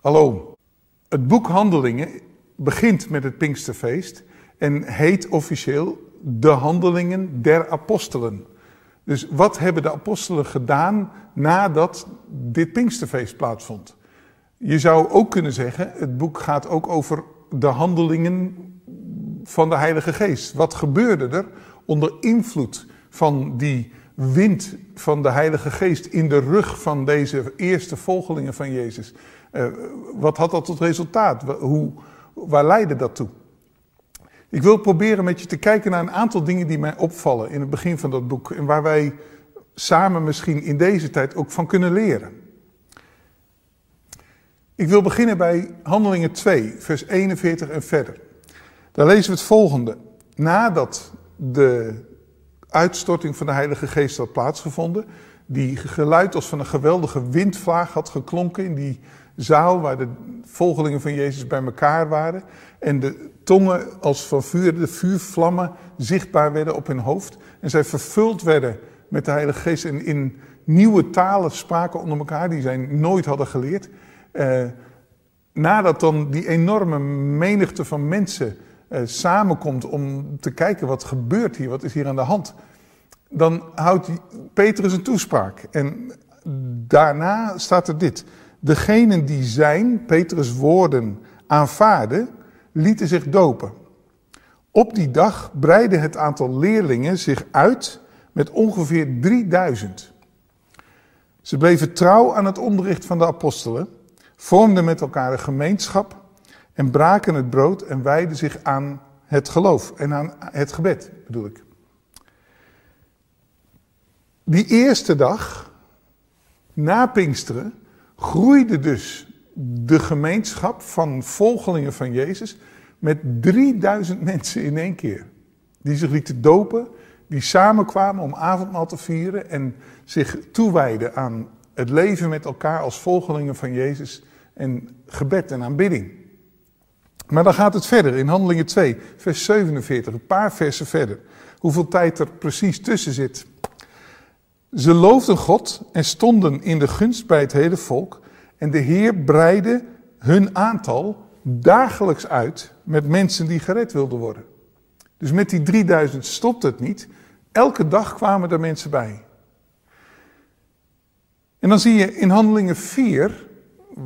Hallo. Het boek Handelingen begint met het Pinksterfeest en heet officieel De Handelingen der Apostelen. Dus wat hebben de apostelen gedaan nadat dit Pinksterfeest plaatsvond? Je zou ook kunnen zeggen, het boek gaat ook over de handelingen van de Heilige Geest. Wat gebeurde er onder invloed van die wind van de Heilige Geest in de rug van deze eerste volgelingen van Jezus? Uh, wat had dat tot resultaat? Hoe, waar leidde dat toe? Ik wil proberen met je te kijken naar een aantal dingen die mij opvallen in het begin van dat boek en waar wij samen misschien in deze tijd ook van kunnen leren. Ik wil beginnen bij Handelingen 2, vers 41 en verder. Daar lezen we het volgende. Nadat de uitstorting van de Heilige Geest had plaatsgevonden, die geluid als van een geweldige windvlaag had geklonken in die zaal waar de volgelingen van Jezus bij elkaar waren. En de tongen als van vuur, de vuurvlammen zichtbaar werden op hun hoofd. En zij vervuld werden met de Heilige Geest en in nieuwe talen spraken onder elkaar die zij nooit hadden geleerd. Eh, nadat dan die enorme menigte van mensen eh, samenkomt om te kijken wat gebeurt hier, wat is hier aan de hand, dan houdt Petrus een toespraak. En daarna staat er dit. Degenen die zijn, Petrus' woorden, aanvaarden, lieten zich dopen. Op die dag breidde het aantal leerlingen zich uit met ongeveer 3000. Ze bleven trouw aan het onderricht van de apostelen, vormden met elkaar een gemeenschap en braken het brood en wijden zich aan het geloof en aan het gebed, bedoel ik. Die eerste dag, na Pinksteren, groeide dus de gemeenschap van volgelingen van Jezus met 3000 mensen in één keer. Die zich lieten dopen, die samenkwamen om avondmaal te vieren en zich toewijden aan het leven met elkaar als volgelingen van Jezus en gebed en aanbidding. Maar dan gaat het verder in Handelingen 2, vers 47, een paar versen verder. Hoeveel tijd er precies tussen zit. Ze loofden God en stonden in de gunst bij het hele volk. En de Heer breidde hun aantal dagelijks uit met mensen die gered wilden worden. Dus met die 3000 stopt het niet. Elke dag kwamen er mensen bij. En dan zie je in Handelingen 4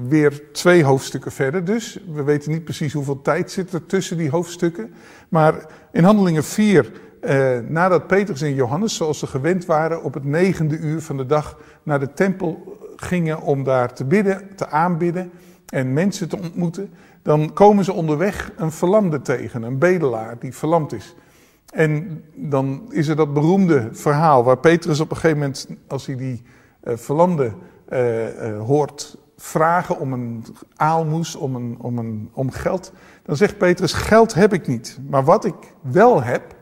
weer twee hoofdstukken verder dus. We weten niet precies hoeveel tijd zit er tussen die hoofdstukken. Maar in Handelingen 4, eh, nadat Petrus en Johannes, zoals ze gewend waren, op het negende uur van de dag naar de tempel gingen om daar te bidden, te aanbidden en mensen te ontmoeten, dan komen ze onderweg een verlamde tegen, een bedelaar die verlamd is. En dan is er dat beroemde verhaal waar Petrus op een gegeven moment, als hij die uh, verlamde uh, hoort vragen om een aalmoes, om, een, om, een, om geld, dan zegt Petrus: Geld heb ik niet, maar wat ik wel heb,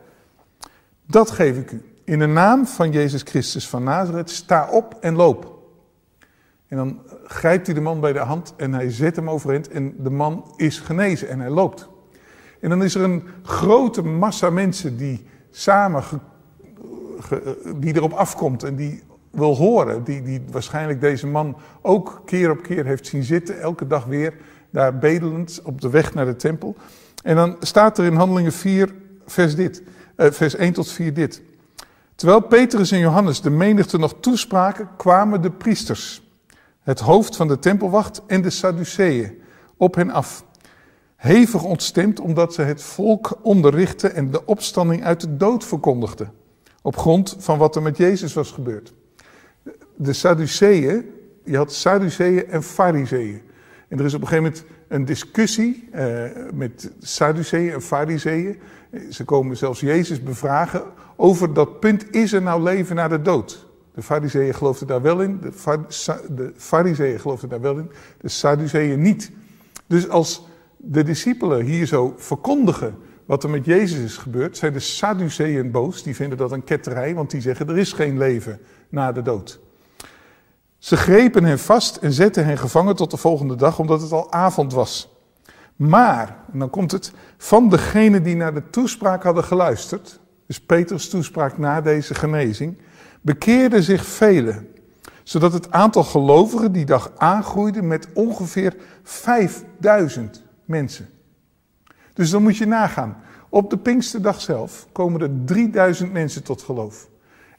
dat geef ik u. In de naam van Jezus Christus van Nazareth, sta op en loop. En dan grijpt hij de man bij de hand en hij zet hem overeind en de man is genezen en hij loopt. En dan is er een grote massa mensen die samen die erop afkomt en die wil horen. Die, die waarschijnlijk deze man ook keer op keer heeft zien zitten, elke dag weer daar bedelend op de weg naar de tempel. En dan staat er in Handelingen 4, vers, dit, eh, vers 1 tot 4 dit. Terwijl Petrus en Johannes de menigte nog toespraken, kwamen de priesters, het hoofd van de tempelwacht en de Sadduceeën op hen af. Hevig ontstemd omdat ze het volk onderrichten en de opstanding uit de dood verkondigden. Op grond van wat er met Jezus was gebeurd de Sadduceeën, je had Sadduceeën en Fariseeën. En er is op een gegeven moment een discussie uh, met Sadduceeën en Fariseeën. Ze komen zelfs Jezus bevragen over dat punt, is er nou leven na de dood? De Fariseeën geloofden daar wel in, de, Fariseeën geloofden daar wel in, de Sadduceeën niet. Dus als de discipelen hier zo verkondigen wat er met Jezus is gebeurd, zijn de Sadduceeën boos. Die vinden dat een ketterij, want die zeggen er is geen leven na de dood. Ze grepen hen vast en zetten hen gevangen tot de volgende dag, omdat het al avond was. Maar, en dan komt het, van degenen die naar de toespraak hadden geluisterd, dus Peters toespraak na deze genezing, bekeerden zich velen. Zodat het aantal gelovigen die dag aangroeide met ongeveer 5000 mensen. Dus dan moet je nagaan. Op de Pinksterdag zelf komen er 3000 mensen tot geloof.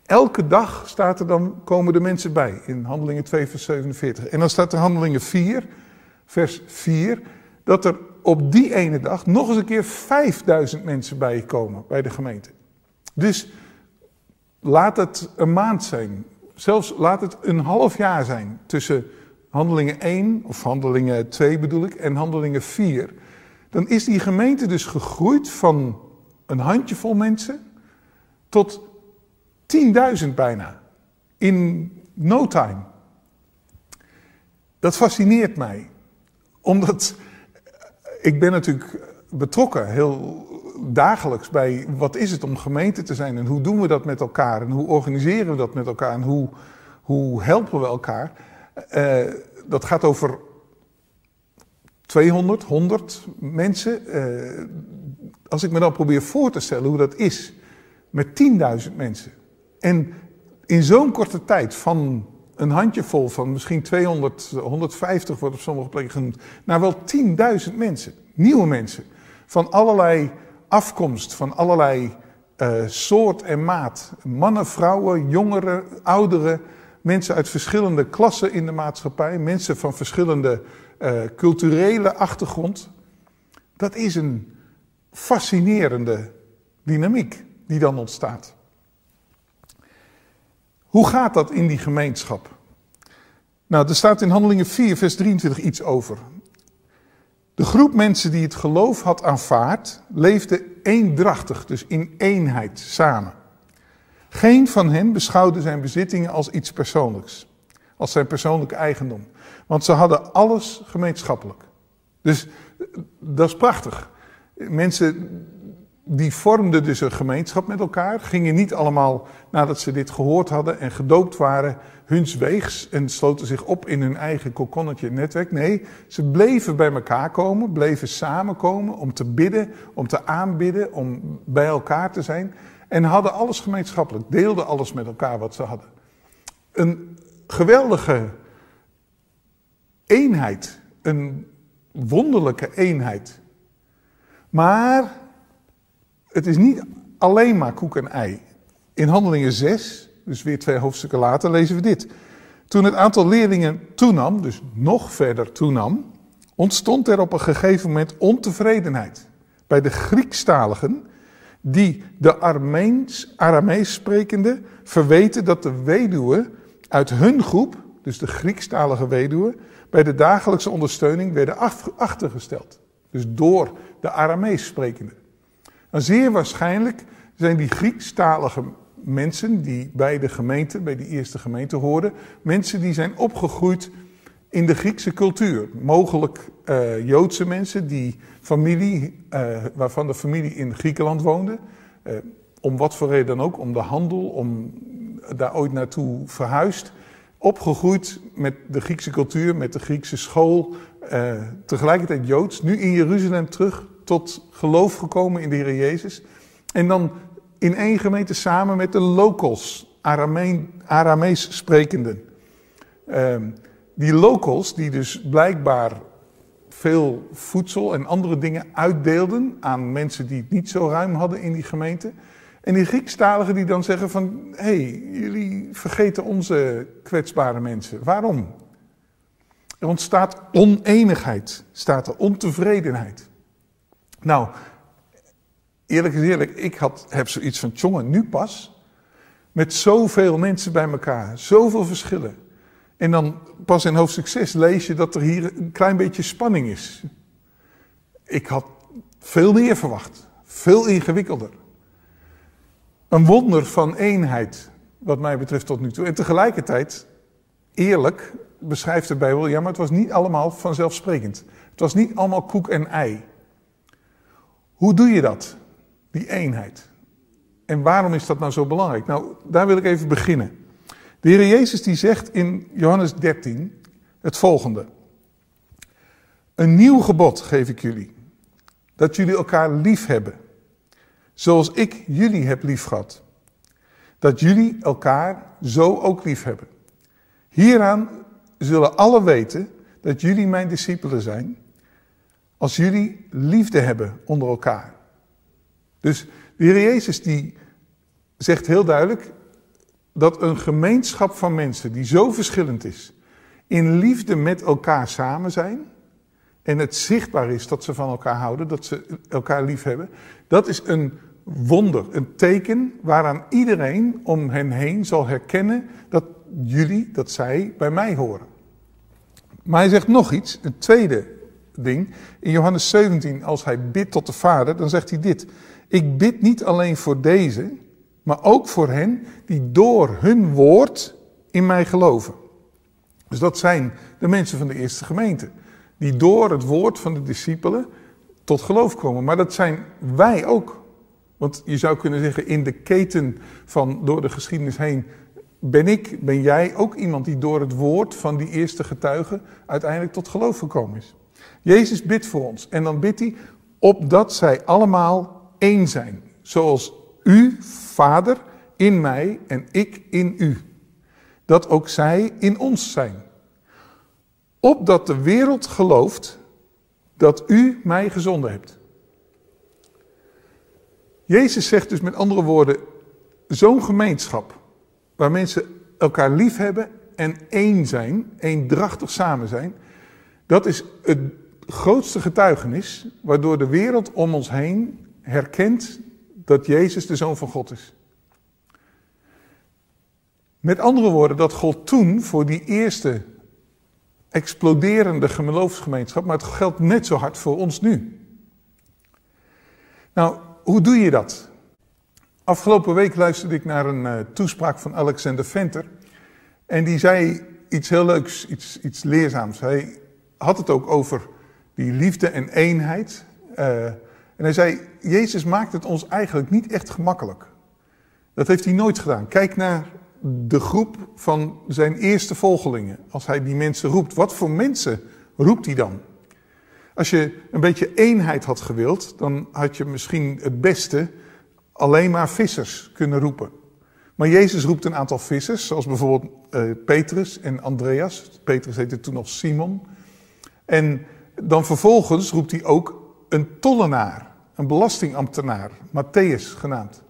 Elke dag staat er dan, komen de mensen bij in Handelingen 2, vers 47. En dan staat er Handelingen 4, vers 4, dat er op die ene dag nog eens een keer 5000 mensen bijkomen bij de gemeente. Dus laat het een maand zijn, zelfs laat het een half jaar zijn tussen Handelingen 1, of Handelingen 2 bedoel ik, en Handelingen 4. Dan is die gemeente dus gegroeid van een handjevol mensen tot 10.000 bijna. In no time. Dat fascineert mij. Omdat ik ben natuurlijk betrokken heel dagelijks bij wat is het om gemeente te zijn en hoe doen we dat met elkaar en hoe organiseren we dat met elkaar en hoe, hoe helpen we elkaar. Uh, dat gaat over 200, 100 mensen. Uh, als ik me dan probeer voor te stellen hoe dat is met 10.000 mensen. En in zo'n korte tijd van een handjevol van misschien 200, 150 wordt op sommige plekken genoemd, naar wel 10.000 mensen, nieuwe mensen, van allerlei afkomst, van allerlei uh, soort en maat. Mannen, vrouwen, jongeren, ouderen, mensen uit verschillende klassen in de maatschappij, mensen van verschillende uh, culturele achtergrond. Dat is een fascinerende dynamiek die dan ontstaat. Hoe gaat dat in die gemeenschap? Nou, er staat in Handelingen 4, vers 23 iets over. De groep mensen die het geloof had aanvaard, leefde eendrachtig, dus in eenheid samen. Geen van hen beschouwde zijn bezittingen als iets persoonlijks, als zijn persoonlijke eigendom. Want ze hadden alles gemeenschappelijk. Dus dat is prachtig. Mensen die vormden dus een gemeenschap met elkaar, gingen niet allemaal nadat ze dit gehoord hadden en gedoopt waren, huns weegs en sloten zich op in hun eigen kokonnetje netwerk. Nee, ze bleven bij elkaar komen, bleven samenkomen om te bidden, om te aanbidden, om bij elkaar te zijn en hadden alles gemeenschappelijk, deelden alles met elkaar wat ze hadden. Een geweldige eenheid, een wonderlijke eenheid. Maar het is niet alleen maar koek en ei. In Handelingen 6, dus weer twee hoofdstukken later, lezen we dit. Toen het aantal leerlingen toenam, dus nog verder toenam, ontstond er op een gegeven moment ontevredenheid bij de Griekstaligen, die de Armeens, Aramees sprekende verweten dat de weduwen uit hun groep, dus de Griekstalige weduwen, bij de dagelijkse ondersteuning werden achtergesteld. Dus door de Aramees sprekende. Maar zeer waarschijnlijk zijn die Griekstalige mensen die bij de gemeente, bij die eerste gemeente hoorden, mensen die zijn opgegroeid in de Griekse cultuur. Mogelijk uh, Joodse mensen die familie, uh, waarvan de familie in Griekenland woonde. Uh, om wat voor reden dan ook, om de handel, om daar ooit naartoe verhuisd. Opgegroeid met de Griekse cultuur, met de Griekse school. tegelijkertijd Joods, nu in Jeruzalem terug tot geloof gekomen in de Heer Jezus. En dan in één gemeente samen met de locals, Aramees sprekenden. Uh, die locals, die dus blijkbaar veel voedsel en andere dingen uitdeelden aan mensen die het niet zo ruim hadden in die gemeente. En die Griekstaligen die dan zeggen van, hé, hey, jullie vergeten onze kwetsbare mensen. Waarom? Er ontstaat oneenigheid, staat er ontevredenheid. Nou, eerlijk is eerlijk, ik had, heb zoiets van, jongen, nu pas. Met zoveel mensen bij elkaar, zoveel verschillen. En dan pas in hoofdstuk 6 lees je dat er hier een klein beetje spanning is. Ik had veel meer verwacht, veel ingewikkelder. Een wonder van eenheid, wat mij betreft tot nu toe. En tegelijkertijd, eerlijk, beschrijft de Bijbel, ja, maar het was niet allemaal vanzelfsprekend. Het was niet allemaal koek en ei. Hoe doe je dat? Die eenheid. En waarom is dat nou zo belangrijk? Nou, daar wil ik even beginnen. De Heer Jezus die zegt in Johannes 13 het volgende. Een nieuw gebod geef ik jullie. Dat jullie elkaar lief hebben. Zoals ik jullie heb lief gehad. Dat jullie elkaar zo ook lief hebben. Hieraan zullen alle weten dat jullie mijn discipelen zijn, als jullie liefde hebben onder elkaar. Dus de Heer Jezus die zegt heel duidelijk dat een gemeenschap van mensen die zo verschillend is, in liefde met elkaar samen zijn en het zichtbaar is dat ze van elkaar houden, dat ze elkaar lief hebben, dat is een wonder, een teken waaraan iedereen om hen heen zal herkennen dat jullie, dat zij bij mij horen. Maar hij zegt nog iets, een tweede ding. In Johannes 17, als hij bidt tot de Vader, dan zegt hij dit. Ik bid niet alleen voor deze, maar ook voor hen die door hun woord in mij geloven. Dus dat zijn de mensen van de eerste gemeente, die door het woord van de discipelen tot geloof komen. Maar dat zijn wij ook. Want je zou kunnen zeggen, in de keten van door de geschiedenis heen ben ik, ben jij ook iemand die door het woord van die eerste getuigen uiteindelijk tot geloof gekomen is. Jezus bidt voor ons en dan bidt hij opdat zij allemaal één zijn. Zoals u, Vader, in mij en ik in u. Dat ook zij in ons zijn. Opdat de wereld gelooft dat u mij gezonden hebt. Jezus zegt dus met andere woorden, zo'n gemeenschap waar mensen elkaar lief hebben en één zijn, eendrachtig samen zijn, dat is het grootste getuigenis waardoor de wereld om ons heen herkent dat Jezus de Zoon van God is. Met andere woorden, dat gold toen voor die eerste exploderende geloofsgemeenschap, maar het geldt net zo hard voor ons nu. Nou, hoe doe je dat? Afgelopen week luisterde ik naar een uh, toespraak van Alexander Venter. En die zei iets heel leuks, iets, iets leerzaams. Hij had het ook over die liefde en eenheid. Uh, en hij zei, Jezus maakt het ons eigenlijk niet echt gemakkelijk. Dat heeft hij nooit gedaan. Kijk naar de groep van zijn eerste volgelingen. Als hij die mensen roept, wat voor mensen roept hij dan? Als je een beetje eenheid had gewild, dan had je misschien het beste alleen maar vissers kunnen roepen. Maar Jezus roept een aantal vissers, zoals bijvoorbeeld uh, Petrus en Andreas. Petrus heette toen nog Simon. En dan vervolgens roept hij ook een tollenaar, een belastingambtenaar, Matthäus genaamd.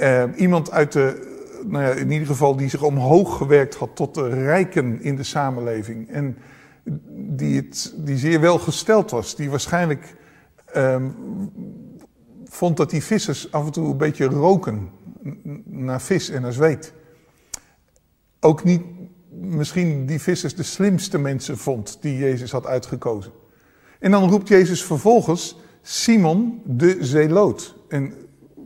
Uh, iemand uit de, nou ja, in ieder geval die zich omhoog gewerkt had tot de rijken in de samenleving. En die, het, die zeer wel gesteld was, die waarschijnlijk um, vond dat die vissers af en toe een beetje roken naar vis en naar zweet. Ook niet misschien die vissers de slimste mensen vond die Jezus had uitgekozen. En dan roept Jezus vervolgens Simon de Zeeloot. En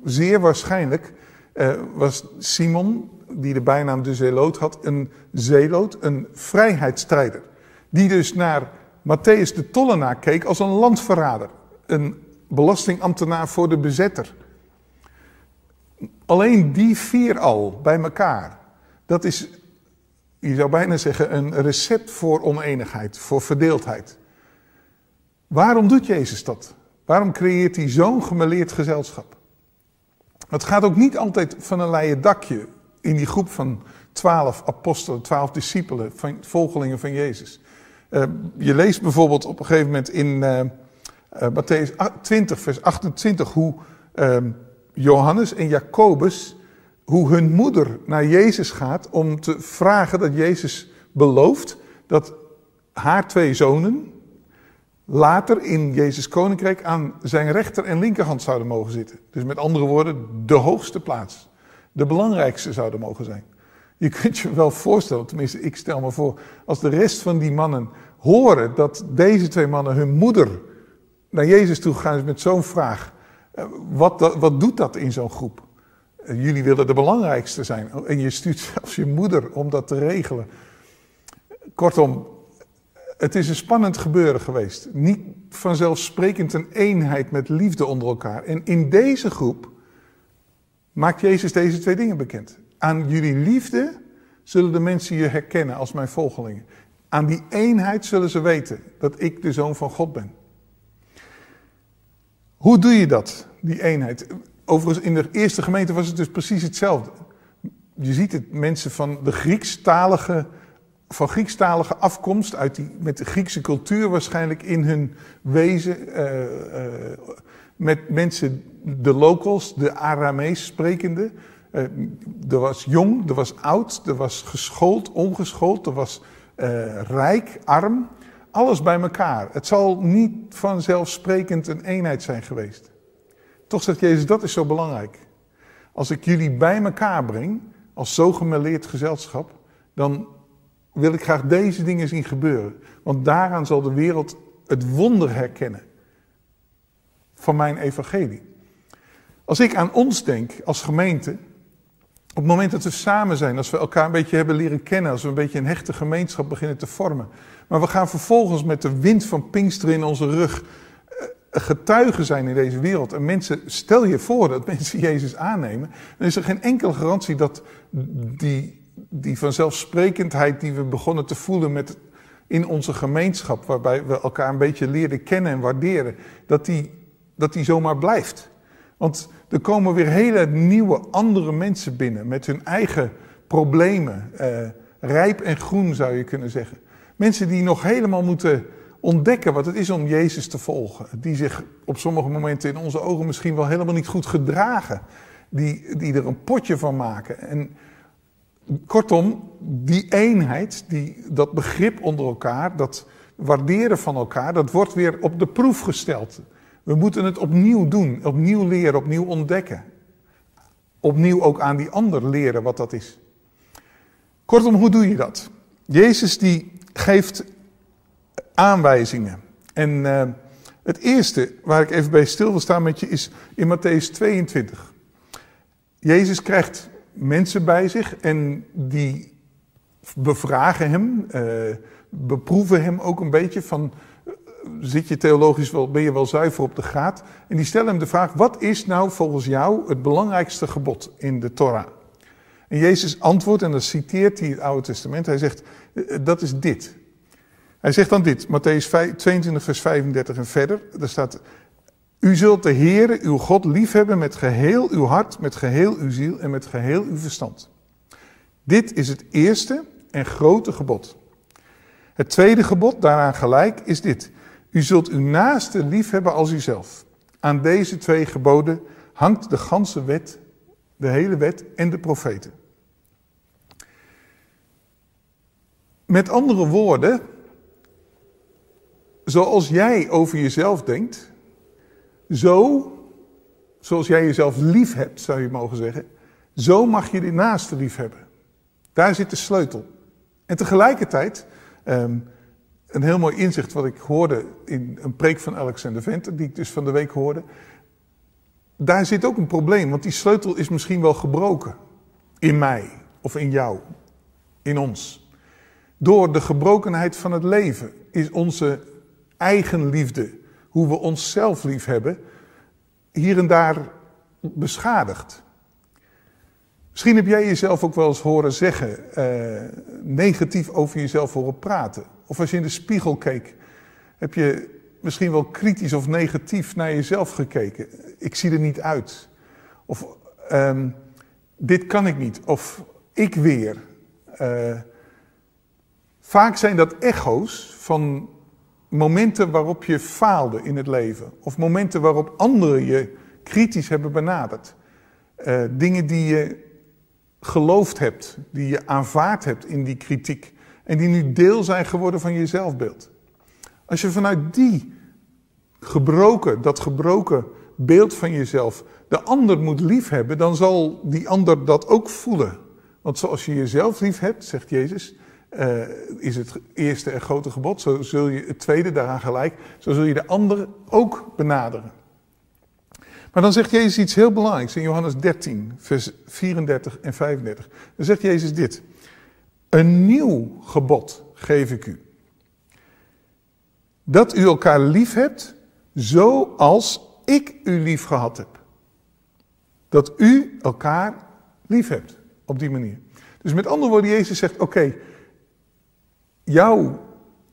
zeer waarschijnlijk uh, was Simon, die de bijnaam de Zeeloot had, een zeeloot, een vrijheidsstrijder. Die dus naar Matthäus de tollenaar keek als een landverrader. Een belastingambtenaar voor de bezetter. Alleen die vier al bij elkaar, dat is, je zou bijna zeggen, een recept voor oneenigheid, voor verdeeldheid. Waarom doet Jezus dat? Waarom creëert hij zo'n gemeleerd gezelschap? Het gaat ook niet altijd van een leien dakje in die groep van twaalf apostelen, twaalf discipelen, van, volgelingen van Jezus. Uh, je leest bijvoorbeeld op een gegeven moment in uh, uh, Matthäus 20, vers 28, hoe ehm, Johannes en Jacobus, hoe hun moeder naar Jezus gaat om te vragen dat Jezus belooft dat haar twee zonen later in Jezus koninkrijk aan zijn rechter en linkerhand zouden mogen zitten. Dus met andere woorden, de hoogste plaats, de belangrijkste zouden mogen zijn. Je kunt je wel voorstellen, tenminste ik stel me voor, als de rest van die mannen horen dat deze twee mannen hun moeder naar Jezus toe gaan met zo'n vraag. Eh, wat, wat doet dat in zo'n groep? Jullie willen de belangrijkste zijn. En je stuurt zelfs je moeder om dat te regelen. Kortom, het is een spannend gebeuren geweest. Niet vanzelfsprekend een eenheid met liefde onder elkaar. En in deze groep maakt Jezus deze twee dingen bekend. Aan jullie liefde zullen de mensen je herkennen als mijn volgelingen. Aan die eenheid zullen ze weten dat ik de zoon van God ben. Hoe doe je dat, die eenheid? Overigens, in de eerste gemeente was het dus precies hetzelfde. Je ziet het, mensen van de Griekstalige van Griekstalige afkomst, uit die, met de Griekse cultuur waarschijnlijk in hun wezen. Uh, uh, met mensen, de locals, de Aramees sprekende. Uh, er was jong, er was oud, er was geschoold, ongeschoold, er was rijk, arm. Alles bij elkaar. Het zal niet vanzelfsprekend een eenheid zijn geweest. Toch zegt Jezus, dat is zo belangrijk. Als ik jullie bij elkaar breng, als zo gemeleerd gezelschap, dan wil ik graag deze dingen zien gebeuren. Want daaraan zal de wereld het wonder herkennen van mijn evangelie. Als ik aan ons denk als gemeente, op het moment dat we samen zijn, als we elkaar een beetje hebben leren kennen, als we een beetje een hechte gemeenschap beginnen te vormen, maar we gaan vervolgens met de wind van Pinksteren in onze rug getuigen zijn in deze wereld. En mensen, stel je voor dat mensen Jezus aannemen, dan is er geen enkele garantie dat die die vanzelfsprekendheid die we begonnen te voelen met, in onze gemeenschap, waarbij we elkaar een beetje leerden kennen en waarderen, dat die, dat die zomaar blijft. Want er komen weer hele nieuwe, andere mensen binnen met hun eigen problemen. Eh, rijp en groen zou je kunnen zeggen. Mensen die nog helemaal moeten ontdekken wat het is om Jezus te volgen. Die zich op sommige momenten in onze ogen misschien wel helemaal niet goed gedragen. Die, die er een potje van maken. En Kortom, die eenheid, die, dat begrip onder elkaar, dat waarderen van elkaar, dat wordt weer op de proef gesteld. We moeten het opnieuw doen, opnieuw leren, opnieuw ontdekken. Opnieuw ook aan die ander leren wat dat is. Kortom, hoe doe je dat? Jezus die geeft aanwijzingen. En uh, het eerste waar ik even bij stil wil staan met je is in Matthäus 22. Jezus krijgt mensen bij zich en die bevragen hem, uh, beproeven hem ook een beetje van, uh, zit je theologisch wel, ben je wel zuiver op de graad? En die stellen hem de vraag, wat is nou volgens jou het belangrijkste gebod in de Torah? En Jezus antwoordt, en dan citeert hij het Oude Testament, hij zegt, dat is dit. Hij zegt dan dit, Matthäus 22 vers 35 en verder, daar staat, u zult de Heere, uw God, liefhebben met geheel uw hart, met geheel uw ziel en met geheel uw verstand. Dit is het eerste en grote gebod. Het tweede gebod, daaraan gelijk, is dit. U zult uw naaste liefhebben als uzelf. Aan deze twee geboden hangt de ganse wet, de hele wet en de profeten. Met andere woorden, zoals jij over jezelf denkt, zo, zoals jij jezelf lief hebt, zou je mogen zeggen, zo mag je de naaste lief hebben. Daar zit de sleutel. En tegelijkertijd, um, een heel mooi inzicht wat ik hoorde in een preek van Alexander Venter, die ik dus van de week hoorde. Daar zit ook een probleem, want die sleutel is misschien wel gebroken. In mij of in jou, in ons. Door de gebrokenheid van het leven is onze eigen liefde hoe we onszelf lief hebben, hier en daar beschadigd. Misschien heb jij jezelf ook wel eens horen zeggen, eh, negatief over jezelf horen praten. Of als je in de spiegel keek, heb je misschien wel kritisch of negatief naar jezelf gekeken. Ik zie er niet uit. Of ehm, dit kan ik niet. Of ik weer. Uh, vaak zijn dat echo's van momenten waarop je faalde in het leven. Of momenten waarop anderen je kritisch hebben benaderd. Uh, dingen die je geloofd hebt, die je aanvaard hebt in die kritiek. En die nu deel zijn geworden van je zelfbeeld. Als je vanuit die gebroken, dat gebroken beeld van jezelf, de ander moet liefhebben, dan zal die ander dat ook voelen. Want zoals je jezelf lief hebt, zegt Jezus, uh, is het eerste en grote gebod. Zo zul je het tweede daaraan gelijk. Zo zul je de andere ook benaderen. Maar dan zegt Jezus iets heel belangrijks in Johannes 13, vers 34 en 35. Dan zegt Jezus dit. Een nieuw gebod geef ik u. Dat u elkaar lief hebt, zoals ik u lief gehad heb. Dat u elkaar lief hebt, op die manier. Dus met andere woorden, Jezus zegt, oké, jouw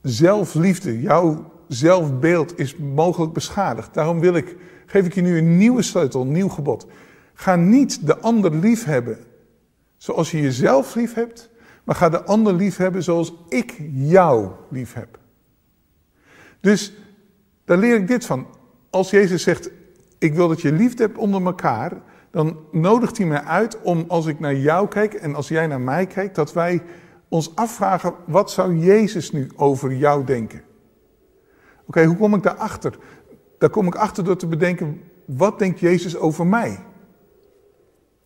zelfliefde, jouw zelfbeeld is mogelijk beschadigd. Daarom wil ik, geef ik je nu een nieuwe sleutel, een nieuw gebod. Ga niet de ander lief hebben zoals je jezelf lief hebt, maar ga de ander lief hebben zoals ik jou lief heb. Dus daar leer ik dit van. Als Jezus zegt, ik wil dat je liefde hebt onder elkaar, dan nodigt hij mij uit om als ik naar jou kijk en als jij naar mij kijkt, dat wij ons afvragen, wat zou Jezus nu over jou denken? Oké, hoe kom ik daarachter? Daar kom ik achter door te bedenken, wat denkt Jezus over mij?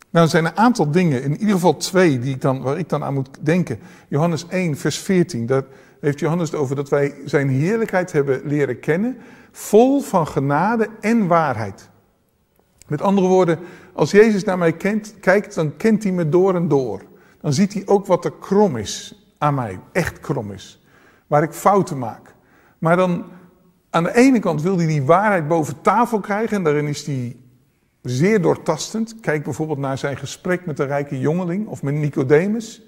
Nou, er zijn een aantal dingen, in ieder geval twee, die ik dan, waar ik dan aan moet denken. Johannes 1, vers 14, daar heeft Johannes het over dat wij zijn heerlijkheid hebben leren kennen, vol van genade en waarheid. Met andere woorden, als Jezus naar mij kijkt, dan kent hij me door en door. Dan ziet hij ook wat er krom is aan mij, echt krom is. Waar ik fouten maak. Maar dan, aan de ene kant wil hij die waarheid boven tafel krijgen en daarin is hij zeer doortastend. Kijk bijvoorbeeld naar zijn gesprek met de rijke jongeling of met Nicodemus.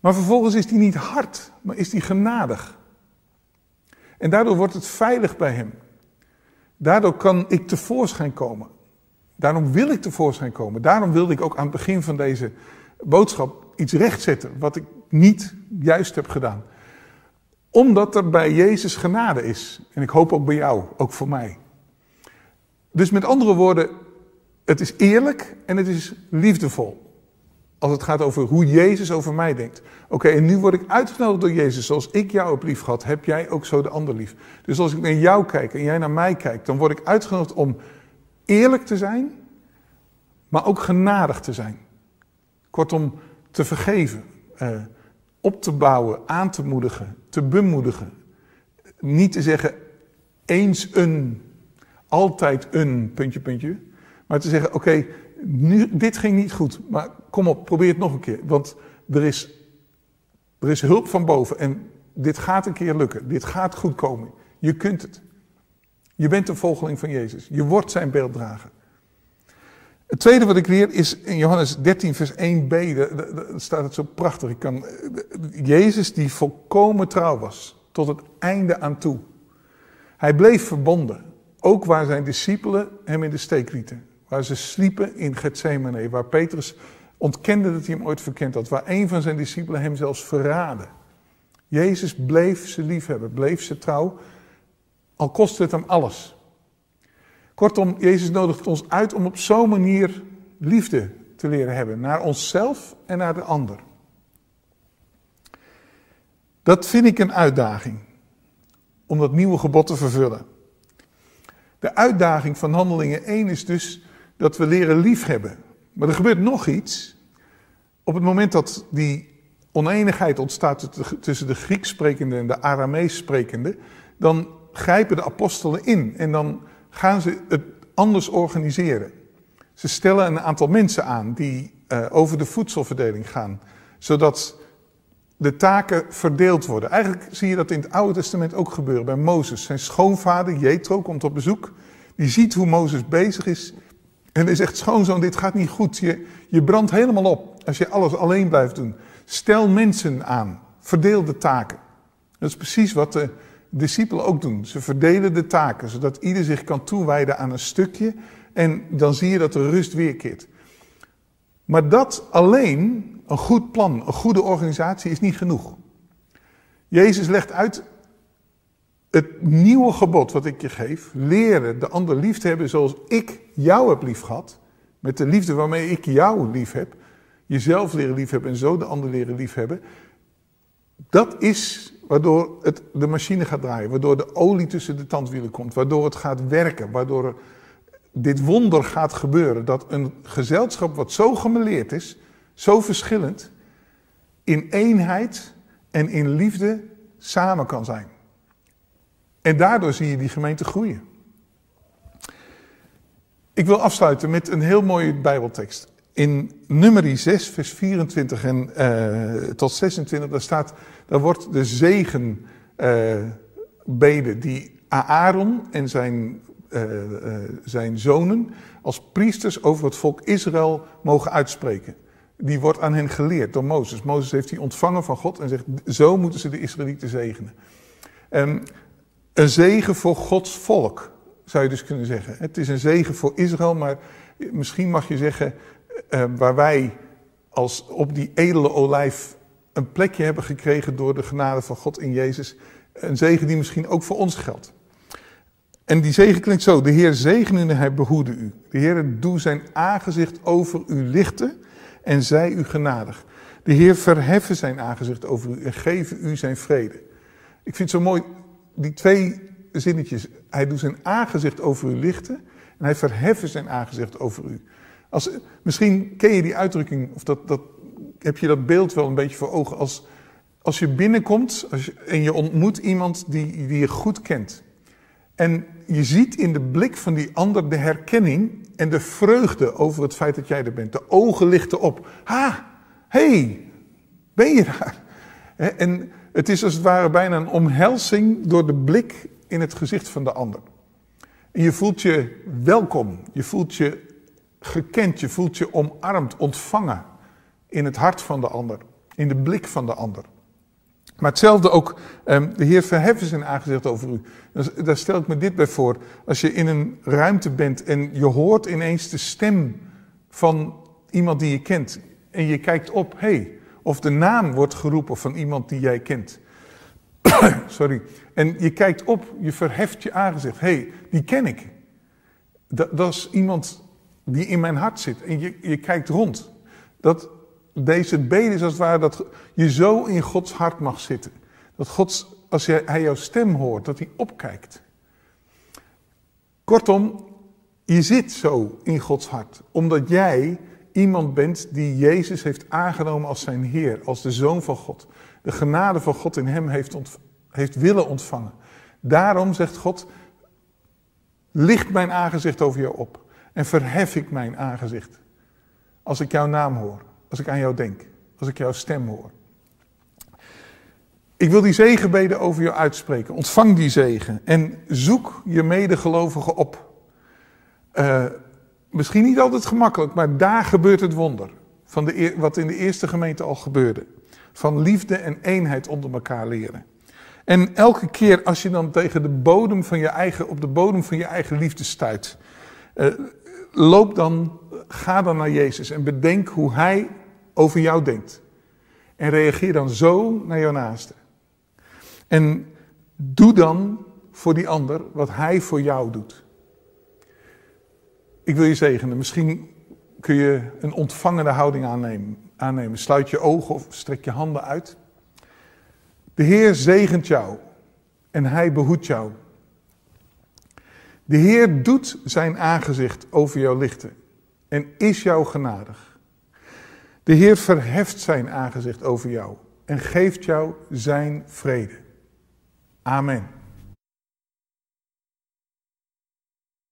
Maar vervolgens is hij niet hard, maar is hij genadig. En daardoor wordt het veilig bij hem. Daardoor kan ik tevoorschijn komen. Daarom wil ik tevoorschijn komen. Daarom wilde ik ook aan het begin van deze boodschap iets rechtzetten wat ik niet juist heb gedaan. Omdat er bij Jezus genade is. En ik hoop ook bij jou, ook voor mij. Dus met andere woorden, het is eerlijk en het is liefdevol. Als het gaat over hoe Jezus over mij denkt. Oké, en nu word ik uitgenodigd door Jezus. Zoals ik jou heb lief gehad, heb jij ook zo de ander lief. Dus als ik naar jou kijk en jij naar mij kijkt, dan word ik uitgenodigd om eerlijk te zijn, maar ook genadig te zijn. Kortom, te vergeven, eh, op te bouwen, aan te moedigen, te bemoedigen. Niet te zeggen eens een, altijd een, puntje, puntje. Maar te zeggen, oké, nu dit ging niet goed, maar kom op, probeer het nog een keer. Want er is, er is hulp van boven en dit gaat een keer lukken. Dit gaat goed komen. Je kunt het. Je bent een volgeling van Jezus. Je wordt zijn beelddrager. Het tweede wat ik leer is in Johannes 13, vers 1b. Daar staat het zo prachtig. Ik kan, Jezus die volkomen trouw was. Tot het einde aan toe. Hij bleef verbonden. Ook waar zijn discipelen hem in de steek lieten. Waar ze sliepen in Gethsemane. Waar Petrus ontkende dat hij hem ooit verkend had. Waar een van zijn discipelen hem zelfs verraadde. Jezus bleef ze liefhebben. Bleef ze trouw. Al kostte het hem alles. Kortom, Jezus nodigt ons uit om op zo'n manier liefde te leren hebben. Naar onszelf en naar de ander. Dat vind ik een uitdaging. Om dat nieuwe gebod te vervullen. De uitdaging van handelingen 1 is dus dat we leren liefhebben. Maar er gebeurt nog iets. Op het moment dat die oneenigheid ontstaat tussen de Grieks sprekende en de Aramees sprekende, dan grijpen de apostelen in en dan gaan ze het anders organiseren. Ze stellen een aantal mensen aan die uh, over de voedselverdeling gaan, zodat de taken verdeeld worden. Eigenlijk zie je dat in het Oude Testament ook gebeuren bij Mozes. Zijn schoonvader Jethro komt op bezoek, die ziet hoe Mozes bezig is en hij zegt: Schoonzoon, dit gaat niet goed. Je, je brandt helemaal op als je alles alleen blijft doen. Stel mensen aan, verdeel de taken. Dat is precies wat de discipelen ook doen. Ze verdelen de taken, zodat ieder zich kan toewijden aan een stukje. En dan zie je dat de rust weerkeert. Maar dat alleen, een goed plan, een goede organisatie, is niet genoeg. Jezus legt uit het nieuwe gebod wat ik je geef. Leren de ander lief te hebben zoals ik jou heb lief gehad. Met de liefde waarmee ik jou lief heb. Jezelf leren lief hebben en zo de ander leren lief hebben. Dat is Waardoor het, de machine gaat draaien, waardoor de olie tussen de tandwielen komt, waardoor het gaat werken, waardoor dit wonder gaat gebeuren. Dat een gezelschap wat zo gemeleerd is, zo verschillend, in eenheid en in liefde samen kan zijn. En daardoor zie je die gemeente groeien. Ik wil afsluiten met een heel mooie Bijbeltekst. In nummer 6, vers 24 en uh, tot 26, daar staat, daar wordt de zegen uh, beden die Aaron en zijn, uh, zijn zonen als priesters over het volk Israël mogen uitspreken. Die wordt aan hen geleerd door Mozes. Mozes heeft die ontvangen van God en zegt, zo moeten ze de Israëlieten zegenen. En een zegen voor Gods volk, zou je dus kunnen zeggen. Het is een zegen voor Israël, maar misschien mag je zeggen, waar wij als op die edele olijf een plekje hebben gekregen door de genade van God in Jezus. Een zegen die misschien ook voor ons geldt. En die zegen klinkt zo: De Heer zegene en hij behoede u. De Heer doe zijn aangezicht over u lichten en zij u genadig. De Heer verheffen zijn aangezicht over u en geven u zijn vrede. Ik vind zo mooi, die twee zinnetjes. Hij doet zijn aangezicht over u lichten en hij verheffen zijn aangezicht over u. Als, misschien ken je die uitdrukking, of dat, dat, heb je dat beeld wel een beetje voor ogen. Als, als je binnenkomt als je, en je ontmoet iemand die, die je goed kent. En je ziet in de blik van die ander de herkenning en de vreugde over het feit dat jij er bent. De ogen lichten op. Ha, hey, ben je daar? En het is als het ware bijna een omhelzing door de blik in het gezicht van de ander. En je voelt je welkom, je voelt je gekend, je voelt je omarmd, ontvangen in het hart van de ander, in de blik van de ander. Maar hetzelfde ook, ehm, de Heer verheffen zijn aangezicht over u. Daar stel ik me dit bij voor. Als je in een ruimte bent en je hoort ineens de stem van iemand die je kent. En je kijkt op, hé, hey, of de naam wordt geroepen van iemand die jij kent. Sorry. En je kijkt op, je verheft je aangezicht. Hé, hey, die ken ik. Dat, dat, is iemand die in mijn hart zit. En je, je kijkt rond. Dat, deze bede is als het ware dat je zo in Gods hart mag zitten. Dat God, als hij jouw stem hoort, dat hij opkijkt. Kortom, je zit zo in Gods hart. Omdat jij iemand bent die Jezus heeft aangenomen als zijn Heer, als de Zoon van God. De genade van God in hem heeft, heeft willen ontvangen. Daarom zegt God, licht mijn aangezicht over jou op en verhef ik mijn aangezicht. Als ik jouw naam hoor, als ik aan jou denk, als ik jouw stem hoor. Ik wil die zegenbeden over jou uitspreken. Ontvang die zegen en zoek je medegelovigen op. Uh, Misschien niet altijd gemakkelijk, maar daar gebeurt het wonder. Van de, wat in de eerste gemeente al gebeurde. Van liefde en eenheid onder elkaar leren. En elke keer als je dan tegen de bodem van je eigen, op de bodem van je eigen liefde stuit. Uh, loop dan, ga dan naar Jezus en bedenk hoe Hij over jou denkt. En reageer dan zo naar jouw naaste. En doe dan voor die ander wat Hij voor jou doet. Ik wil je zegenen. Misschien kun je een ontvangende houding aannemen. aannemen. Sluit je ogen of strek je handen uit. De Heer zegent jou en Hij behoedt jou. De Heer doet zijn aangezicht over jou lichten en is jou genadig. De Heer verheft zijn aangezicht over jou en geeft jou zijn vrede. Amen.